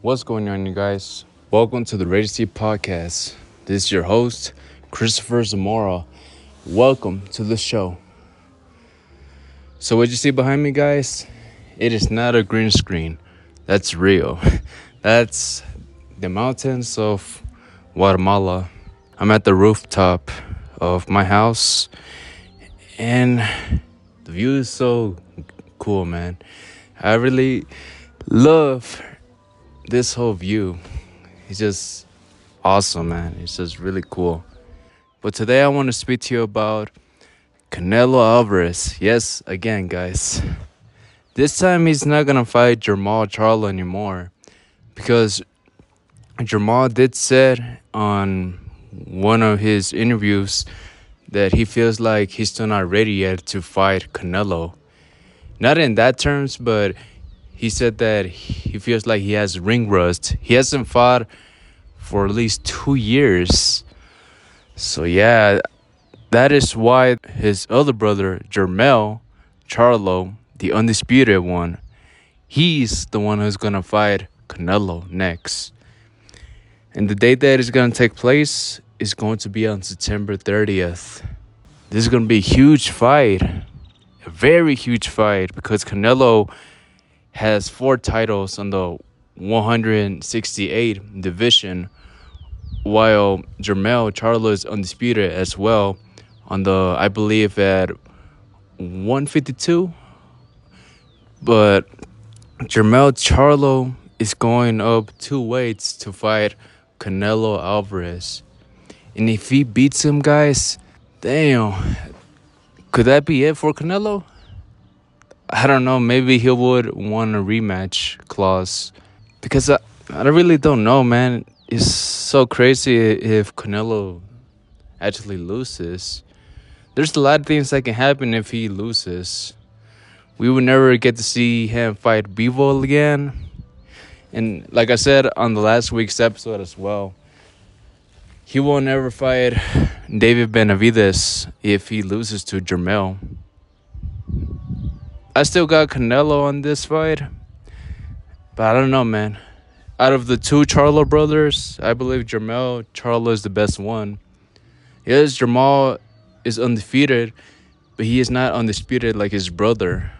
What's going on, you guys? Welcome to the Ready Podcast. This is your host, Cristopher Zamora. Welcome to the show. So, what you see behind me, guys? It is not a green screen. That's real. That's the mountains of Guatemala. I'm at the rooftop of my house, and the view is so cool, man. I really love this whole view. It's just awesome, man. It's just really cool. But today I want to speak to you about Canelo Alvarez. Yes, again, guys. This time he's not gonna fight Jermall Charlo anymore because Jermall did said on one of his interviews that he feels like he's still not ready yet to fight Canelo. Not in that terms, but he said that he feels like he has ring rust. He hasn't fought for at least two years. So yeah, that is why his other brother, Jermell Charlo, the undisputed one, he's the one who's gonna fight Canelo next. And the date that is gonna take place is going to be on September 30th. This is gonna be a huge fight. A very huge fight because Canelo has four titles on the 168 division, while Jermell Charlo is undisputed as well on the, I believe, at 152. But Jermell Charlo is going up two weights to fight Canelo Alvarez. And if he beats him, guys, damn, could that be it for Canelo? I don't know. Maybe he would want a rematch clause because I, I really don't know, man. It's so crazy if Canelo actually loses. There's a lot of things that can happen if he loses. We would never get to see him fight Bivol again. And like I said on the last week's episode as well, he will never fight David Benavidez if he loses to Jermell. I still got Canelo on this fight. But I don't know, man. Out of the two Charlo brothers, I believe Jermell Charlo is the best one. Yes, Jermall is undefeated, but he is not undisputed like his brother.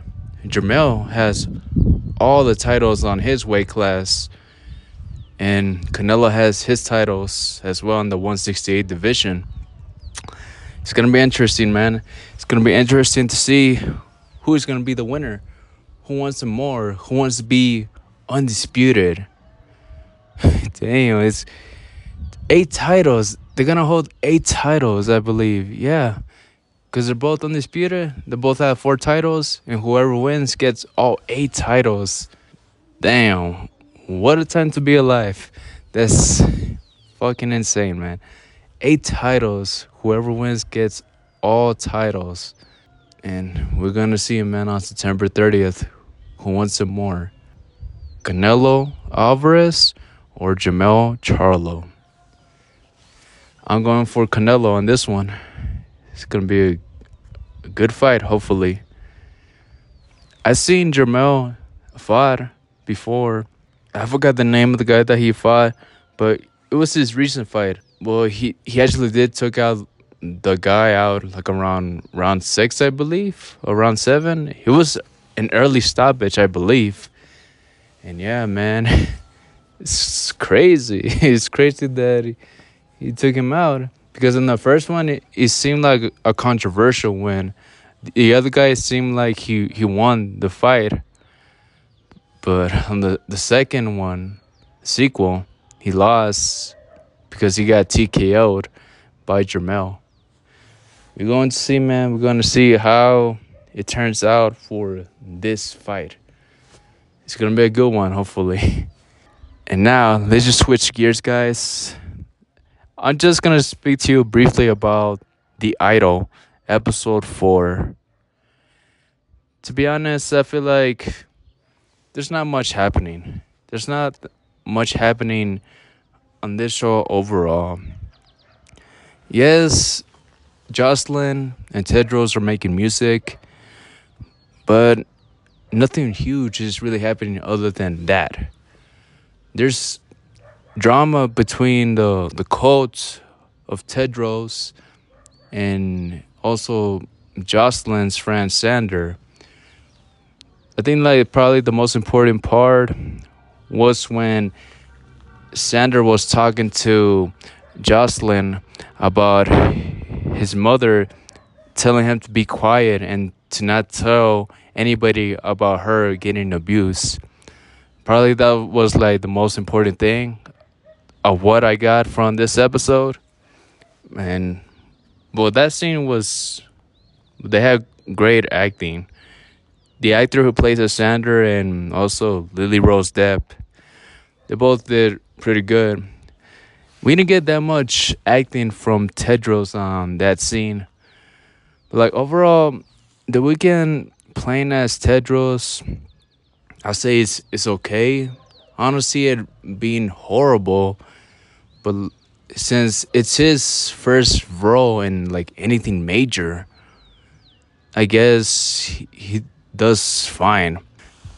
Jermell has all the titles on his weight class, and Canelo has his titles as well in the 168 division. It's gonna be interesting, man. It's gonna be interesting to see who is going to be the winner? Who wants more? Who wants to be undisputed? Damn, it's eight titles. They're going to hold eight titles, I believe. Yeah. Because they're both undisputed. They both have four titles. And whoever wins gets all eight titles. Damn. What a time to be alive. That's fucking insane, man. Eight titles. Whoever wins gets all titles. And we're going to see a man on September 30th who wants some more Canelo Alvarez or Jermell Charlo. I'm going for Canelo on this one. It's going to be a, a good fight, hopefully. i seen Jermell fight before. I forgot the name of the guy that he fought, but it was his recent fight. Well, he, he actually did took out the guy out like around round six, I believe, around seven. He was an early stoppage, I believe. And yeah, man, it's crazy. it's crazy that he, he took him out because in the first one, it, it seemed like a controversial win. The other guy seemed like he, he won the fight. But on the, the second one, sequel, he lost because he got TKO'd by Jermell we're going to see, man. We're going to see how it turns out for this fight. It's going to be a good one, hopefully. And now, let's just switch gears, guys. I'm just going to speak to you briefly about The Idol, episode 4. To be honest, I feel like there's not much happening. There's not much happening on this show overall. Yes, Jocelyn and Tedros are making music, but nothing huge is really happening other than that. there's drama between the the cult of Tedros and also Jocelyn's friend Xander. I think like probably the most important part was when Xander was talking to Jocelyn about his mother telling him to be quiet and to not tell anybody about her getting abused. Probably that was like the most important thing of what I got from this episode. And well, that scene was they had great acting. The actor who plays Xander and also Lily Rose Depp, they both did pretty good. We didn't get that much acting from Tedros on that scene. But like overall, the Weeknd playing as Tedros, I say it's it's okay. I don't see it being horrible, but since it's his first role in like anything major, I guess he, he does fine.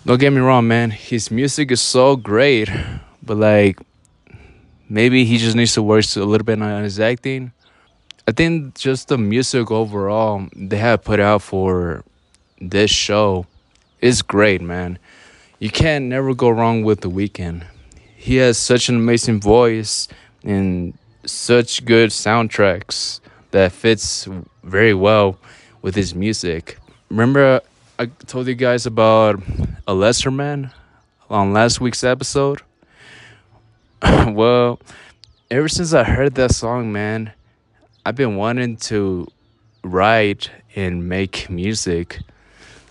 Don't get me wrong, man. His music is so great, but like maybe he just needs to work a little bit on his acting. I think just the music overall they have put out for this show is great, man. You can't never go wrong with The Weeknd. He has such an amazing voice and such good soundtracks that fits very well with his music. Remember I told you guys about A Lesser Man on last week's episode? well, ever since I heard that song, man, I've been wanting to write and make music.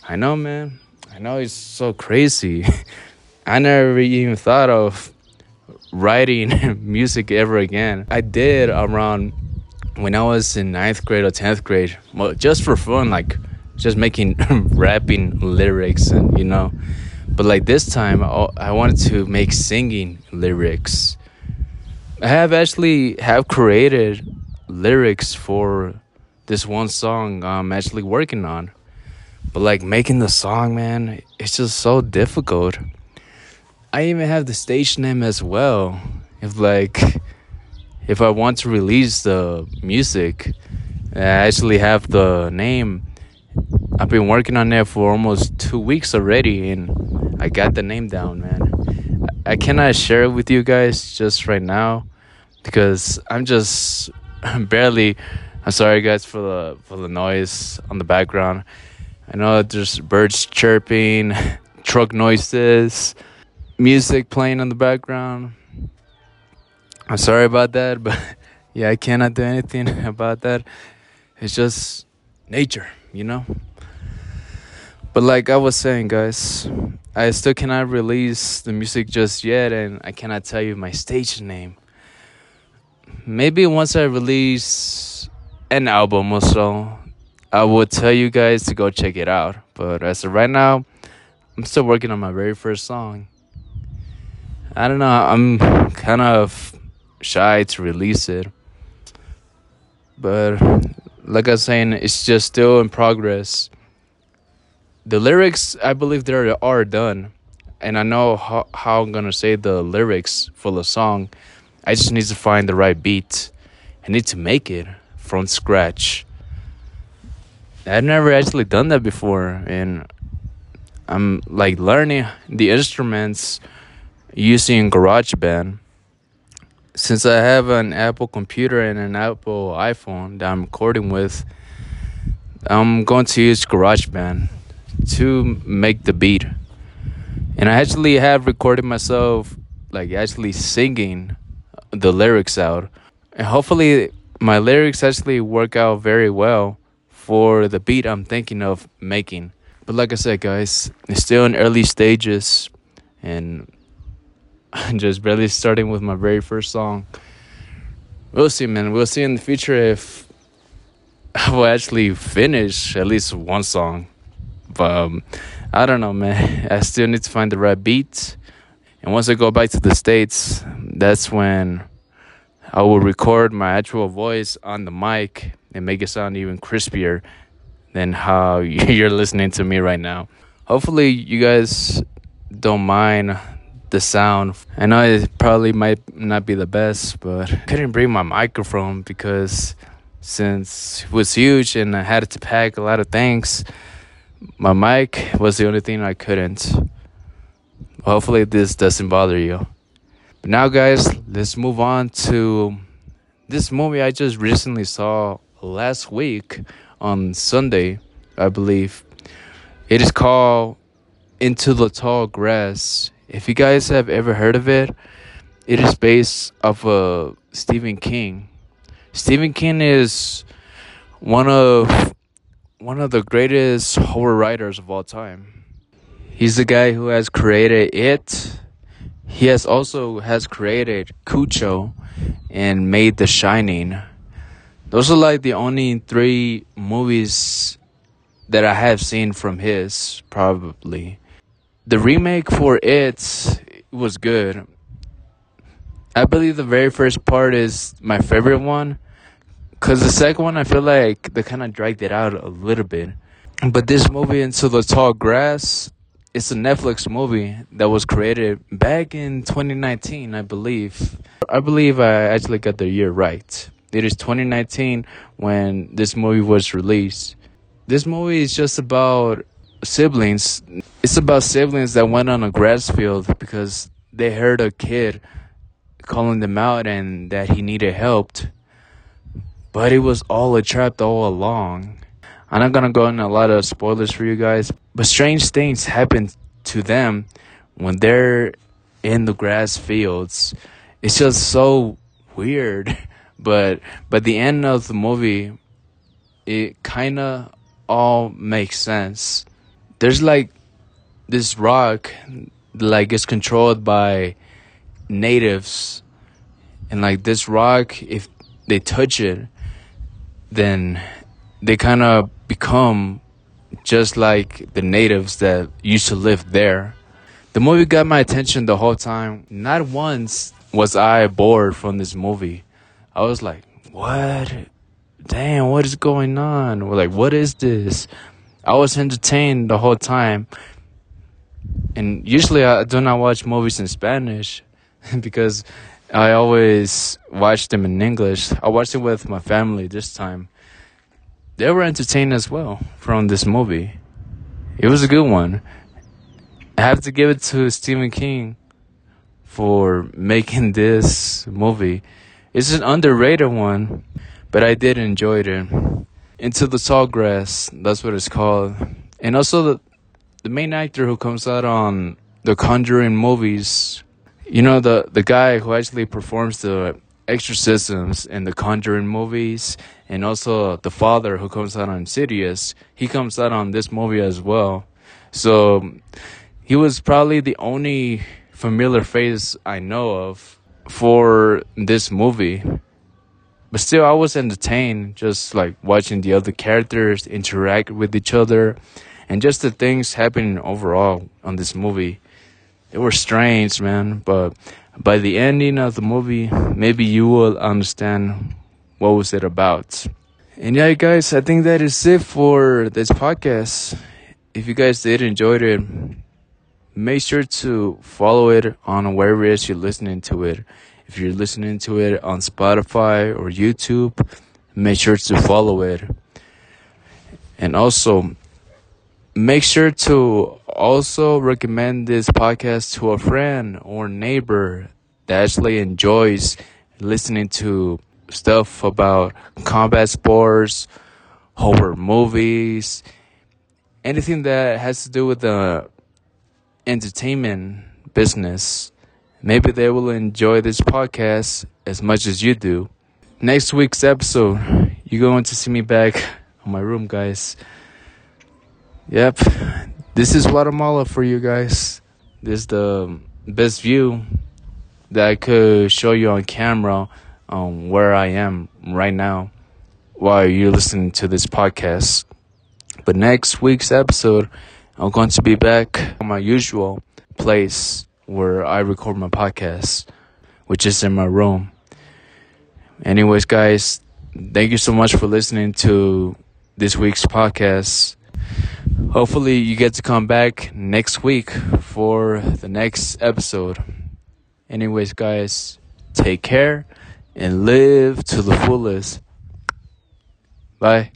I know, man. I know it's so crazy. I never even thought of writing music ever again. I did around when I was in ninth grade or tenth grade, well, just for fun, like just making rapping lyrics and you know. But like this time, oh, I wanted to make singing lyrics. I have actually have created lyrics for this one song I'm actually working on. But like making the song, man, it's just so difficult. I even have the stage name as well. If like if I want to release the music, I actually have the name. I've been working on it for almost two weeks already, and I got the name down, man. I cannot share it with you guys just right now because I'm just barely. I'm sorry, guys, for the for the noise on the background. I know there's birds chirping, truck noises, music playing in the background. I'm sorry about that, but yeah, I cannot do anything about that. It's just nature, you know? But like I was saying, guys, I still cannot release the music just yet, and I cannot tell you my stage name. Maybe once I release an album or so, I will tell you guys to go check it out. But as of right now, I'm still working on my very first song. I don't know, I'm kind of shy to release it. But like I was saying, it's just still in progress. The lyrics, I believe they are done. And I know how, how I'm gonna say the lyrics for the song. I just need to find the right beat. I need to make it from scratch I've never actually done that before, and I'm like learning the instruments using GarageBand. Since I have an Apple computer and an Apple iPhone that I'm recording with, I'm going to use GarageBand to make the beat. And I actually have recorded myself like actually singing the lyrics out. And hopefully my lyrics actually work out very well for the beat I'm thinking of making. But like I said, guys, it's still in early stages, and I'm just barely starting with my very first song. We'll see, man. We'll see in the future if I will actually finish at least one song. Um, I don't know, man. I still need to find the right beat. And once I go back to the States, that's when I will record my actual voice on the mic and make it sound even crispier than how you're listening to me right now. Hopefully, you guys don't mind the sound. I know it probably might not be the best, but I couldn't bring my microphone because since it was huge and I had to pack a lot of things, my mic was the only thing I couldn't. Hopefully, this doesn't bother you. But now, guys, let's move on to this movie I just recently saw last week on Sunday, I believe. It is called Into the Tall Grass. If you guys have ever heard of it, it is based off of Stephen King. Stephen King is one of one of the greatest horror writers of all time. He's the guy who has created it. He has also has created Cujo and made The Shining. Those are like the only three movies that I have seen from his, probably. The remake for it was good. I believe the very first part is my favorite one. Cause the second one, I feel like they kind of dragged it out a little bit. But this movie, Into the Tall Grass, it's a Netflix movie that was created back in 2019, I believe. I believe I actually got the year right. It is 2019 when this movie was released. This movie is just about siblings. It's about siblings that went on a grass field because they heard a kid calling them out and that he needed help. But it was all a trap all along. I'm not gonna go into a lot of spoilers for you guys, but strange things happen to them when they're in the grass fields. It's just so weird. But by the end of the movie, it kind of all makes sense. There's like this rock, like it's controlled by natives, and like this rock, if they touch it, then they kind of become just like the natives that used to live there. The movie got my attention the whole time. Not once was I bored from this movie. I was like, what? Damn, what is going on? Like, what is this? I was entertained the whole time. And usually I do not watch movies in Spanish because I always watched them in English. I watched it with my family this time. They were entertained as well from this movie. It was a good one. I have to give it to Stephen King for making this movie. It's an underrated one, but I did enjoy it. Into the Tall Grass, that's what it's called. And also the the main actor who comes out on the Conjuring movies, you know the the guy who actually performs the exorcisms in the Conjuring movies, and also the father who comes out on Insidious, he comes out on this movie as well. So he was probably the only familiar face I know of for this movie. But still, I was entertained just like watching the other characters interact with each other and just the things happening overall on this movie. It was strange, man, but by the ending of the movie, maybe you will understand what was it about. And yeah, guys, I think that is it for this podcast. If you guys did enjoy it, make sure to follow it on wherever it is you're listening to it. If you're listening to it on Spotify or YouTube, make sure to follow it. And also, make sure to also recommend this podcast to a friend or neighbor that actually enjoys listening to stuff about combat sports, horror movies, anything that has to do with the entertainment business. Maybe they will enjoy this podcast as much as you do. Next week's episode, you're going to see me back on my room, guys. Yep, this is Guatemala for you guys. This is the best view that I could show you on camera where I am right now while you're listening to this podcast. But next week's episode, I'm going to be back on my usual place where I record my podcast, which is in my room. Anyways, guys, thank you so much for listening to this week's podcast. Hopefully you get to come back next week for the next episode. Anyways, guys, take care and live to the fullest. Bye.